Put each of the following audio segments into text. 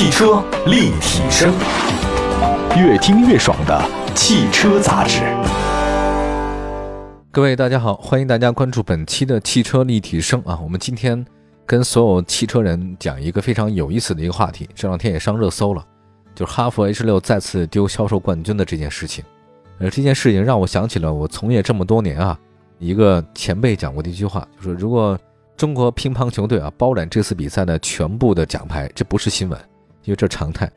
汽车立体声，越听越爽的汽车杂志。各位大家好，欢迎大家关注本期的汽车立体声啊！我们今天跟所有汽车人讲一个非常有意思的一个话题，这两天也上热搜了，就是哈弗 H 六再次丢销售冠军的这件事情。呃，这件事情让我想起了我从业这么多年啊，一个前辈讲过的一句话，就是如果中国乒乓球队啊，包揽这次比赛的全部的奖牌，这不是新闻，因为这常态。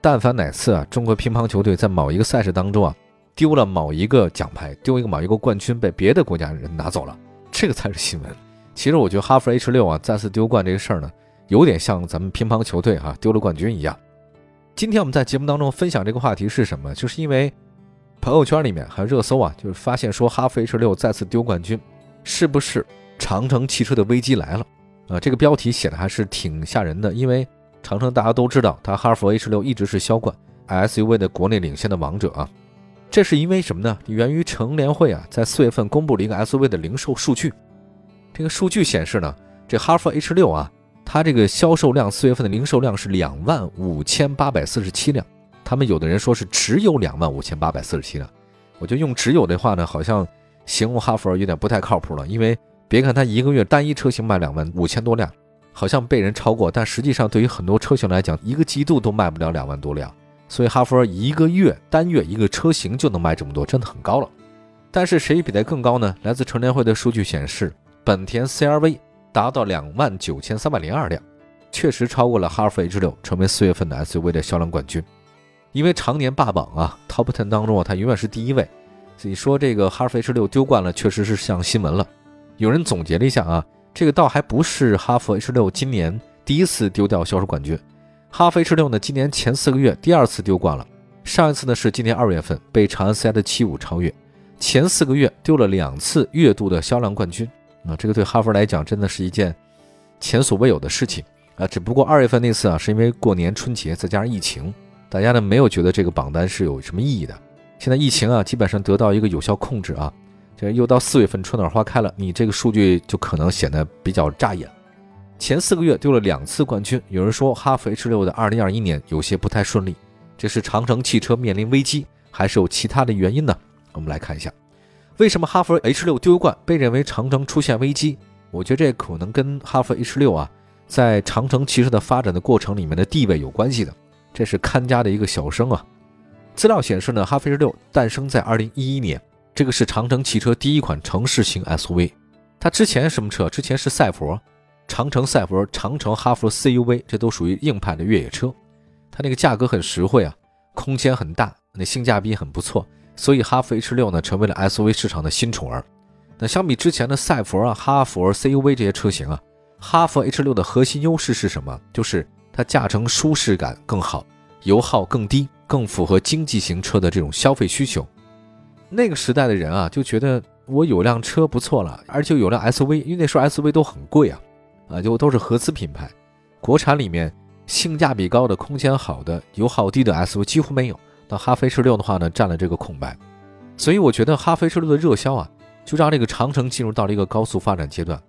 但凡哪次啊，中国乒乓球队在某一个赛事当中啊，丢了某一个奖牌，丢一个某一个冠军被别的国家的人拿走了，这个才是新闻。其实我觉得哈弗 H 六啊再次丢冠这个事儿呢，有点像咱们乒乓球队哈丢了冠军一样。今天我们在节目当中分享这个话题是什么？就是因为朋友圈里面还有热搜啊，就是发现说哈弗 H 六再次丢冠军，是不是？长城汽车的危机来了，啊，这个标题写的还是挺吓人的。因为长城大家都知道，它哈弗 H 六一直是销冠 SUV 的国内领先的王者啊。这是因为什么呢？源于乘联会啊，在四月份公布了一个 SUV 的零售数据。这个数据显示呢，这哈弗 H 六啊，它这个销售量四月份的零售量是两万五千八百四十七辆。他们有的人说是只有两万五千八百四十七辆，我觉得用只有的话呢，好像形容哈弗有点不太靠谱了，因为。别看它一个月单一车型卖两万五千多辆，好像被人超过，但实际上对于很多车型来讲，一个季度都卖不了两万多辆。所以哈弗一个月单月一个车型就能卖这么多，真的很高了。但是谁比它更高呢？来自乘联会的数据显示，本田 CR-V 达到两万九千三百零二辆，确实超过了哈弗 H 六，成为四月份的 SUV 的销量冠军。因为常年霸榜啊，Top Ten 当中啊，它永远是第一位。所以说这个哈弗 H 六丢冠了，确实是像新闻了。有人总结了一下啊，这个倒还不是哈弗 H 六今年第一次丢掉销售冠军，哈弗 H 六呢今年前四个月第二次丢冠了，上一次呢是今年二月份被长安 CI 的七五超越，前四个月丢了两次月度的销量冠军啊，这个对哈弗来讲真的是一件前所未有的事情啊，只不过二月份那次啊是因为过年春节再加上疫情，大家呢没有觉得这个榜单是有什么意义的，现在疫情啊基本上得到一个有效控制啊。这又到四月份，春暖花开了，你这个数据就可能显得比较扎眼。前四个月丢了两次冠军，有人说哈弗 H 六的二零二一年有些不太顺利，这是长城汽车面临危机，还是有其他的原因呢？我们来看一下，为什么哈弗 H 六丢冠被认为长城出现危机？我觉得这可能跟哈弗 H 六啊在长城汽车的发展的过程里面的地位有关系的。这是看家的一个小生啊。资料显示呢，哈弗 H 六诞生在二零一一年。这个是长城汽车第一款城市型 SUV，它之前什么车？之前是赛佛、长城赛佛、长城哈弗 CUV，这都属于硬派的越野车。它那个价格很实惠啊，空间很大，那性价比很不错，所以哈弗 H 六呢成为了 SUV 市场的新宠儿。那相比之前的赛佛啊、哈弗 CUV 这些车型啊，哈弗 H 六的核心优势是什么？就是它驾乘舒适感更好，油耗更低，更符合经济型车的这种消费需求。那个时代的人啊，就觉得我有辆车不错了，而且有辆 SUV，因为那时候 SUV 都很贵啊，啊，就都是合资品牌，国产里面性价比高的、空间好的、油耗低的 SUV 几乎没有。那哈弗 H 六的话呢，占了这个空白，所以我觉得哈弗 H 六的热销啊，就让这个长城进入到了一个高速发展阶段。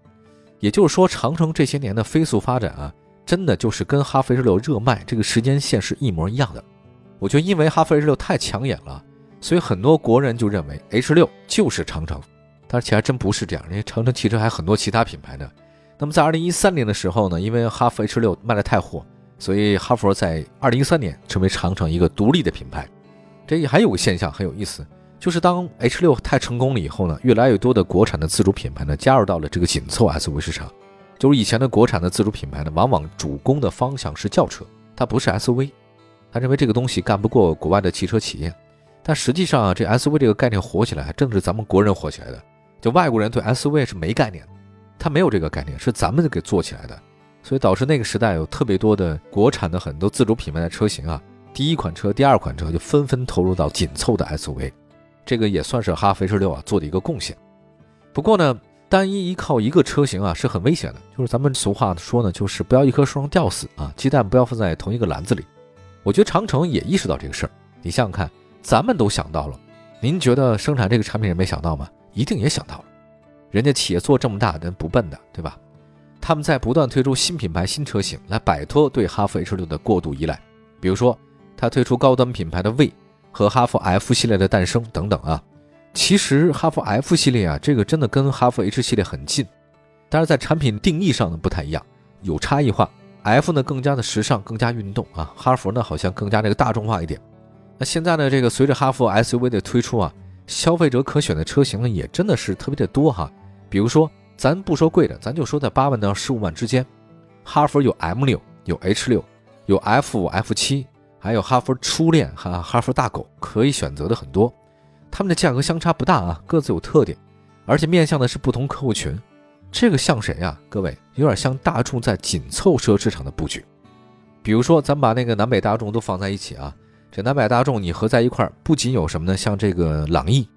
也就是说，长城这些年的飞速发展啊，真的就是跟哈弗 H 六热卖这个时间线是一模一样的。我觉得因为哈弗 H 六太抢眼了。所以很多国人就认为 H 六就是长城，但是其实还真不是这样，因为长城汽车还很多其他品牌呢。那么在二零一三年的时候呢，因为哈弗 H 六卖的太火，所以哈弗在二零一三年成为长城一个独立的品牌。这还有个现象很有意思，就是当 H 六太成功了以后呢，越来越多的国产的自主品牌呢加入到了这个紧凑 SUV 市场。就是以前的国产的自主品牌呢，往往主攻的方向是轿车，它不是 SUV，他认为这个东西干不过国外的汽车企业。但实际上啊，这 SUV 这个概念火起来，正是咱们国人火起来的。就外国人对 SUV 是没概念的，他没有这个概念，是咱们给做起来的。所以导致那个时代有特别多的国产的很多自主品牌的车型啊，第一款车、第二款车就纷纷投入到紧凑的 SUV，这个也算是哈弗 H 六啊做的一个贡献。不过呢，单一依靠一个车型啊是很危险的，就是咱们俗话说呢，就是不要一棵树上吊死啊，鸡蛋不要放在同一个篮子里。我觉得长城也意识到这个事儿，你想想看。咱们都想到了，您觉得生产这个产品人没想到吗？一定也想到了，人家企业做这么大，人不笨的，对吧？他们在不断推出新品牌、新车型，来摆脱对哈弗 H 六的过度依赖。比如说，他推出高端品牌的 V 和哈弗 F 系列的诞生等等啊。其实哈弗 F 系列啊，这个真的跟哈弗 H 系列很近，但是在产品定义上呢不太一样，有差异化。F 呢更加的时尚，更加运动啊，哈弗呢好像更加这个大众化一点。那现在呢，这个随着哈弗 SUV 的推出啊，消费者可选的车型呢也真的是特别的多哈。比如说，咱不说贵的，咱就说在八万到十五万之间，哈弗有 M 六，有 H 六，有 F 五、F 七，还有哈弗初恋哈哈弗大狗，可以选择的很多。它们的价格相差不大啊，各自有特点，而且面向的是不同客户群。这个像谁呀？各位，有点像大众在紧凑车市场的布局。比如说，咱把那个南北大众都放在一起啊。这南北大众你合在一块儿，不仅有什么呢？像这个朗逸，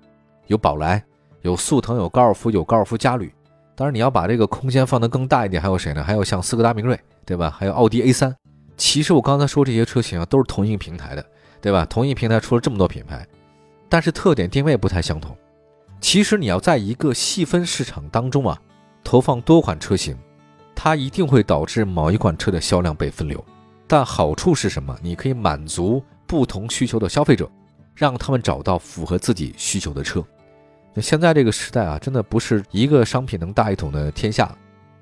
有宝来，有速腾，有高尔夫，有高尔夫嘉旅。当然你要把这个空间放得更大一点，还有谁呢？还有像斯柯达明锐，对吧？还有奥迪 A 三。其实我刚才说这些车型啊，都是同一个平台的，对吧？同一平台出了这么多品牌，但是特点定位不太相同。其实你要在一个细分市场当中啊，投放多款车型，它一定会导致某一款车的销量被分流。但好处是什么？你可以满足。不同需求的消费者，让他们找到符合自己需求的车。那现在这个时代啊，真的不是一个商品能大一统的天下。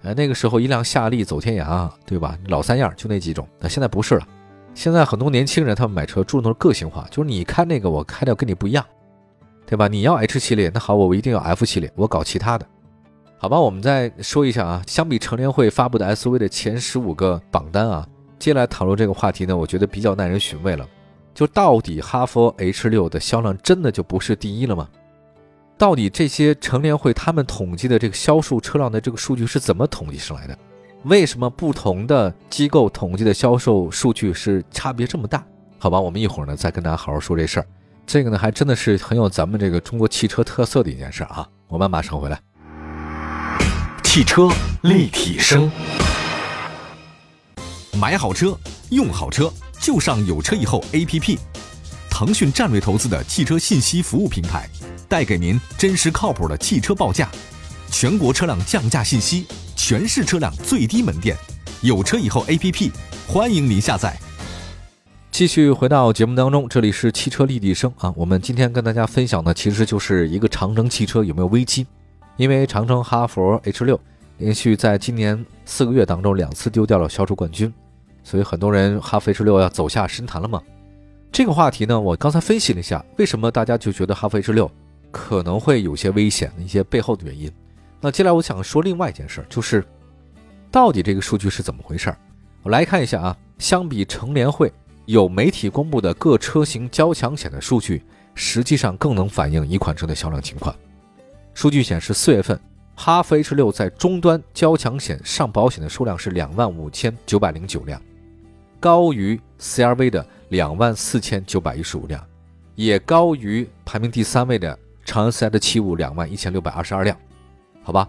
哎，那个时候一辆夏利走天涯，对吧？老三样就那几种。那现在不是了，现在很多年轻人他们买车注重的是个性化，就是你开那个，我开的跟你不一样，对吧？你要 H 系列，那好，我一定要 F 系列，我搞其他的，好吧？我们再说一下啊，相比成联会发布的 SUV 的前十五个榜单啊，接下来讨论这个话题呢，我觉得比较耐人寻味了。就到底哈弗 H 六的销量真的就不是第一了吗？到底这些乘联会他们统计的这个销售车辆的这个数据是怎么统计上来的？为什么不同的机构统计的销售数据是差别这么大？好吧，我们一会儿呢再跟大家好好说这事儿。这个呢还真的是很有咱们这个中国汽车特色的一件事啊。我们马上回来。汽车立体声，买好车，用好车。就上有车以后 APP，腾讯战略投资的汽车信息服务平台，带给您真实靠谱的汽车报价，全国车辆降价信息，全市车辆最低门店。有车以后 APP，欢迎您下载。继续回到节目当中，这里是汽车立体声啊。我们今天跟大家分享的其实就是一个长城汽车有没有危机？因为长城哈弗 H 六连续在今年四个月当中两次丢掉了销售冠军。所以很多人哈弗 H 六要走下神坛了吗？这个话题呢，我刚才分析了一下，为什么大家就觉得哈弗 H 六可能会有些危险的一些背后的原因。那接下来我想说另外一件事，就是到底这个数据是怎么回事？我来看一下啊，相比成联会有媒体公布的各车型交强险的数据，实际上更能反映一款车的销量情况。数据显示，四月份。哈弗 H 六在终端交强险上保险的数量是两万五千九百零九辆，高于 CRV 的两万四千九百一十五辆，也高于排名第三位的长安 CS 七五两万一千六百二十二辆。好吧，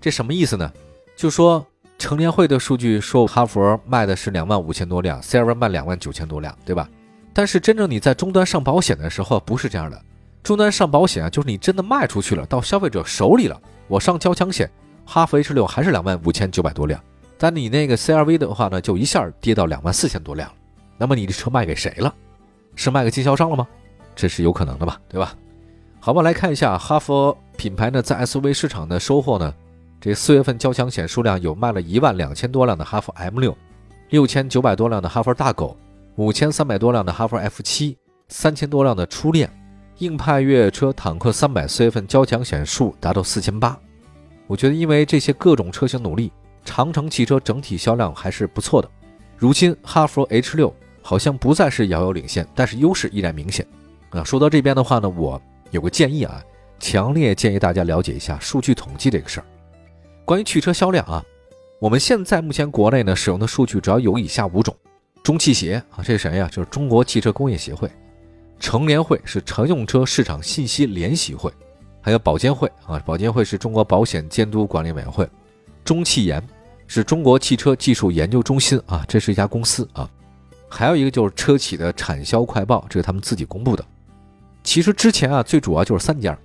这什么意思呢？就说乘联会的数据说哈弗卖的是两万五千多辆，CRV 卖两万九千多辆，对吧？但是真正你在终端上保险的时候不是这样的，终端上保险啊，就是你真的卖出去了，到消费者手里了。我上交强险，哈弗 H 六还是两万五千九百多辆，但你那个 CRV 的话呢，就一下跌到两万四千多辆那么你的车卖给谁了？是卖给经销商了吗？这是有可能的吧，对吧？好吧，来看一下哈弗品牌呢在 SUV 市场的收获呢。这四月份交强险数量有卖了一万两千多辆的哈弗 M 六，六千九百多辆的哈弗大狗，五千三百多辆的哈弗 F 七，三千多辆的初恋。硬派越野车坦克三百四月份交强险数达到四千八，我觉得因为这些各种车型努力，长城汽车整体销量还是不错的。如今哈弗 H 六好像不再是遥遥领先，但是优势依然明显。啊，说到这边的话呢，我有个建议啊，强烈建议大家了解一下数据统计这个事儿。关于汽车销量啊，我们现在目前国内呢使用的数据主要有以下五种：中汽协啊，这是谁呀？就是中国汽车工业协会。乘联会是乘用车市场信息联席会，还有保监会啊，保监会是中国保险监督管理委员会，中汽研是中国汽车技术研究中心啊，这是一家公司啊，还有一个就是车企的产销快报，这是他们自己公布的。其实之前啊，最主要就是三家，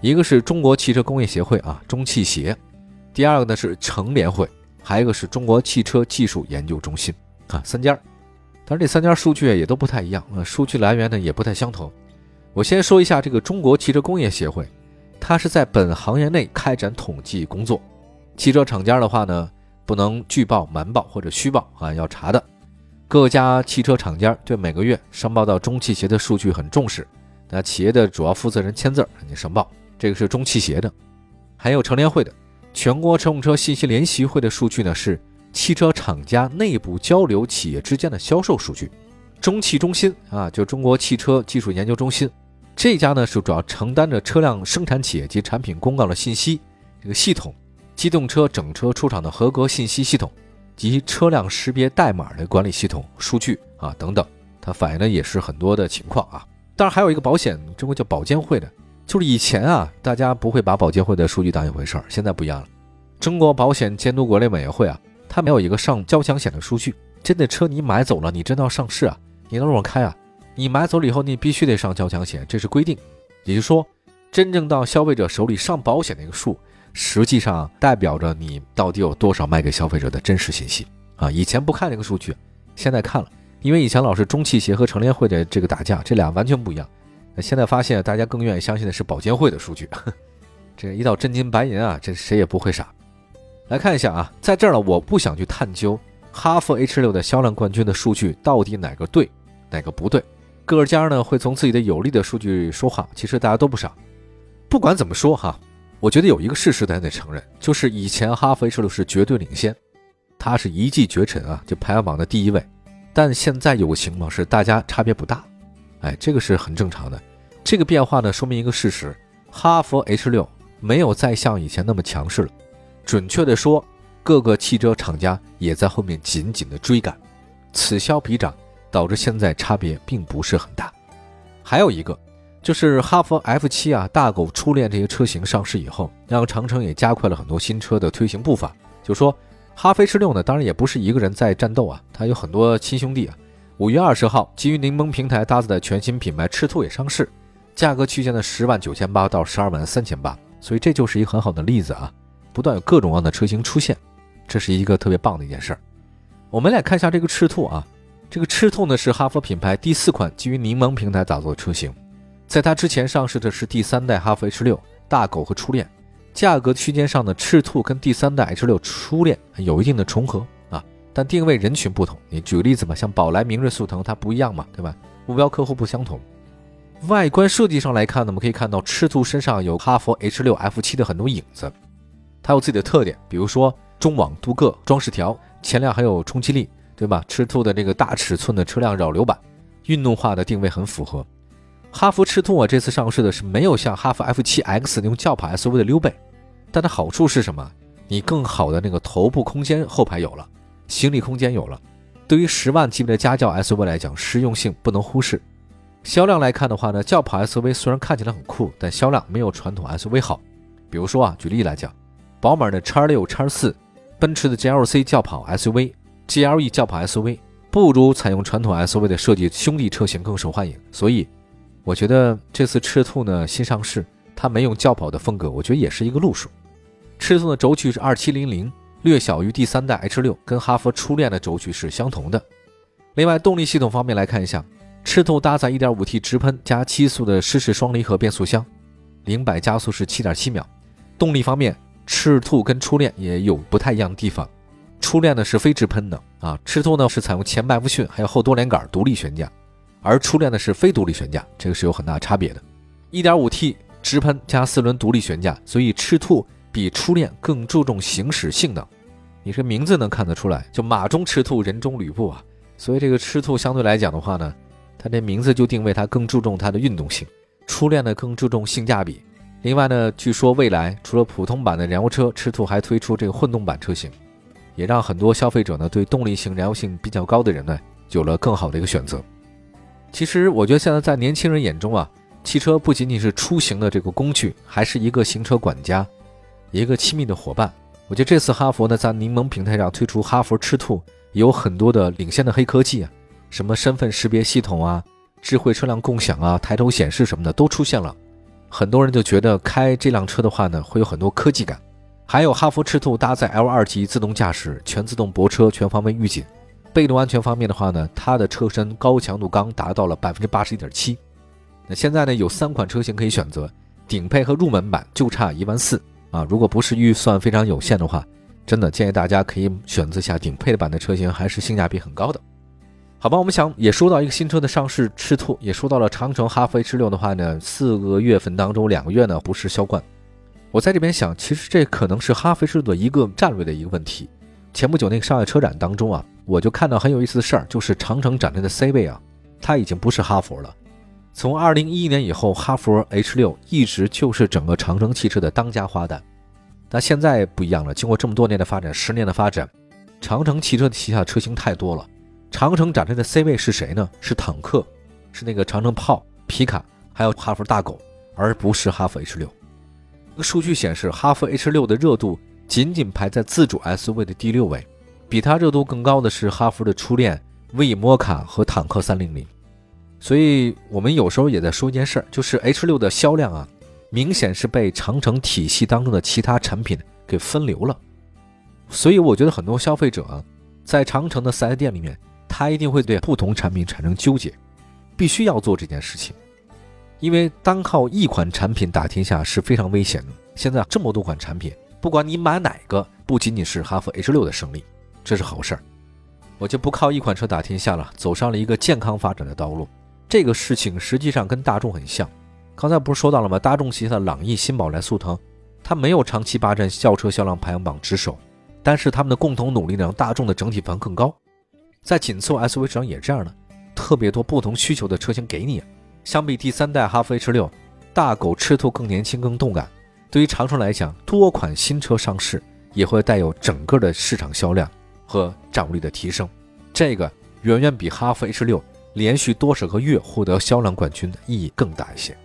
一个是中国汽车工业协会啊，中汽协，第二个呢是乘联会，还有一个是中国汽车技术研究中心啊，三家。但是，这三家数据也都不太一样啊，数据来源呢也不太相同。我先说一下这个中国汽车工业协会，它是在本行业内开展统计工作。汽车厂家的话呢，不能拒报、瞒报或者虚报啊，要查的。各家汽车厂家对每个月上报到中汽协的数据很重视，那企业的主要负责人签字儿，你上报，这个是中汽协的。还有乘联会的全国乘用车信息联席会的数据呢，是汽车厂家内部交流企业之间的销售数据。中汽中心啊，就中国汽车技术研究中心，这家呢是主要承担着车辆生产企业及产品公告的信息这个系统、机动车整车出厂的合格信息系统。及车辆识别代码的管理系统数据啊等等，它反映的也是很多的情况啊。当然还有一个保险，中国叫保监会的，就是以前啊，大家不会把保监会的数据当一回事儿，现在不一样了。中国保险监督管理委员会啊，它没有一个上交强险的数据，真的车你买走了，你真的要上市啊，你能路上开啊，你买走了以后，你必须得上交强险，这是规定。也就是说，真正到消费者手里上保险那个数。实际上代表着你到底有多少卖给消费者的真实信息啊！以前不看这个数据，现在看了，因为以前老是中汽协和成联会的这个打架，这俩完全不一样。现在发现大家更愿意相信的是保监会的数据，这一到真金白银啊，这谁也不会傻。来看一下啊，在这儿呢，我不想去探究哈弗 H 六的销量冠军的数据到底哪个对，哪个不对。各家呢会从自己的有利的数据说话，其实大家都不傻。不管怎么说哈。我觉得有一个事实咱得承认，就是以前哈弗 H 六是绝对领先，它是一骑绝尘啊，就排行榜的第一位。但现在有个情况是大家差别不大，哎，这个是很正常的。这个变化呢，说明一个事实：哈弗 H 六没有再像以前那么强势了。准确的说，各个汽车厂家也在后面紧紧的追赶，此消彼长，导致现在差别并不是很大。还有一个。就是哈弗 F 七啊，大狗、初恋这些车型上市以后，让长城也加快了很多新车的推行步伐。就说哈弗 H 六呢，当然也不是一个人在战斗啊，它有很多亲兄弟啊。五月二十号，基于柠檬平台搭载的全新品牌赤兔也上市，价格区间的十万九千八到十二万三千八，所以这就是一个很好的例子啊，不断有各种各样的车型出现，这是一个特别棒的一件事儿。我们来看一下这个赤兔啊，这个赤兔呢是哈弗品牌第四款基于柠檬平台打造的车型。在它之前上市的是第三代哈弗 H 六大狗和初恋，价格区间上的赤兔跟第三代 H 六初恋有一定的重合啊，但定位人群不同。你举个例子吧，像宝来、明锐、速腾，它不一样嘛，对吧？目标客户不相同。外观设计上来看呢，我们可以看到赤兔身上有哈弗 H 六 F 七的很多影子，它有自己的特点，比如说中网镀铬装饰条，前脸还有冲击力，对吧？赤兔的这个大尺寸的车辆扰流板，运动化的定位很符合。哈弗赤兔啊，这次上市的是没有像哈弗 F7X 那种轿跑 SUV 的溜背，但它好处是什么？你更好的那个头部空间后排有了，行李空间有了。对于十万级别的家轿 SUV 来讲，实用性不能忽视。销量来看的话呢，轿跑 SUV 虽然看起来很酷，但销量没有传统 SUV 好。比如说啊，举例来讲，宝马的 X6、X4，奔驰的 GLC 轿跑 SUV，GLE 轿跑 SUV，不如采用传统 SUV 的设计，兄弟车型更受欢迎。所以。我觉得这次赤兔呢新上市，它没用轿跑的风格，我觉得也是一个路数。赤兔的轴距是二七零零，略小于第三代 H 六，跟哈弗初恋的轴距是相同的。另外，动力系统方面来看一下，赤兔搭载 1.5T 直喷加七速的湿式双离合变速箱，零百加速是7.7秒。动力方面，赤兔跟初恋也有不太一样的地方。初恋呢是非直喷的啊，赤兔呢是采用前麦弗逊还有后多连杆独立悬架。而初恋的是非独立悬架，这个是有很大差别的。1.5T 直喷加四轮独立悬架，所以赤兔比初恋更注重行驶性能。你这名字能看得出来，就马中赤兔，人中吕布啊。所以这个赤兔相对来讲的话呢，它这名字就定位它更注重它的运动性。初恋呢更注重性价比。另外呢，据说未来除了普通版的燃油车，赤兔还推出这个混动版车型，也让很多消费者呢对动力性、燃油性比较高的人呢有了更好的一个选择。其实我觉得现在在年轻人眼中啊，汽车不仅仅是出行的这个工具，还是一个行车管家，一个亲密的伙伴。我觉得这次哈佛呢在柠檬平台上推出哈佛赤兔，有很多的领先的黑科技啊，什么身份识别系统啊、智慧车辆共享啊、抬头显示什么的都出现了。很多人就觉得开这辆车的话呢，会有很多科技感。还有哈弗赤兔搭载 L 二级自动驾驶、全自动泊车、全方位预警。被动安全方面的话呢，它的车身高强度钢达到了百分之八十一点七。那现在呢，有三款车型可以选择，顶配和入门版就差一万四啊。如果不是预算非常有限的话，真的建议大家可以选择下顶配的版的车型，还是性价比很高的。好吧，我们想也说到一个新车的上市，赤兔也说到了长城哈弗 H 六的话呢，四个月份当中两个月呢不是销冠。我在这边想，其实这可能是哈弗 H 六的一个战略的一个问题。前不久那个上海车展当中啊，我就看到很有意思的事儿，就是长城展台的 C 位啊，它已经不是哈弗了。从二零一一年以后，哈弗 H 六一直就是整个长城汽车的当家花旦。但现在不一样了，经过这么多年的发展，十年的发展，长城汽车旗下车型太多了。长城展台的 C 位是谁呢？是坦克，是那个长城炮、皮卡，还有哈弗大狗，而不是哈弗 H 六。数据显示，哈弗 H 六的热度仅仅排在自主 SUV 的第六位，比它热度更高的是哈弗的初恋、威摩卡和坦克三零零。所以，我们有时候也在说一件事儿，就是 H 六的销量啊，明显是被长城体系当中的其他产品给分流了。所以，我觉得很多消费者啊，在长城的四 S 店里面。他一定会对不同产品产生纠结，必须要做这件事情，因为单靠一款产品打天下是非常危险的。现在这么多款产品，不管你买哪个，不仅仅是哈弗 H 六的胜利，这是好事儿。我就不靠一款车打天下了，走上了一个健康发展的道路。这个事情实际上跟大众很像，刚才不是说到了吗？大众旗下的朗逸、新宝来、速腾，它没有长期霸占轿车销量排行榜之首，但是他们的共同努力呢让大众的整体盘更高。在紧凑 SUV 市场也这样的，特别多不同需求的车型给你。相比第三代哈弗 H 六，大狗赤兔更年轻更动感。对于长城来讲，多款新车上市也会带有整个的市场销量和战斗力的提升，这个远远比哈弗 H 六连续多少个月获得销量冠军的意义更大一些。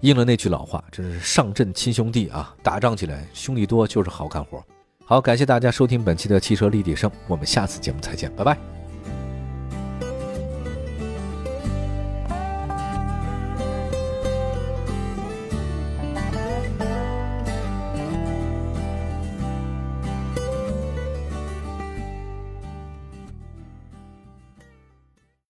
应了那句老话，真是上阵亲兄弟啊！打仗起来兄弟多就是好干活。好，感谢大家收听本期的汽车立体声，我们下次节目再见，拜拜。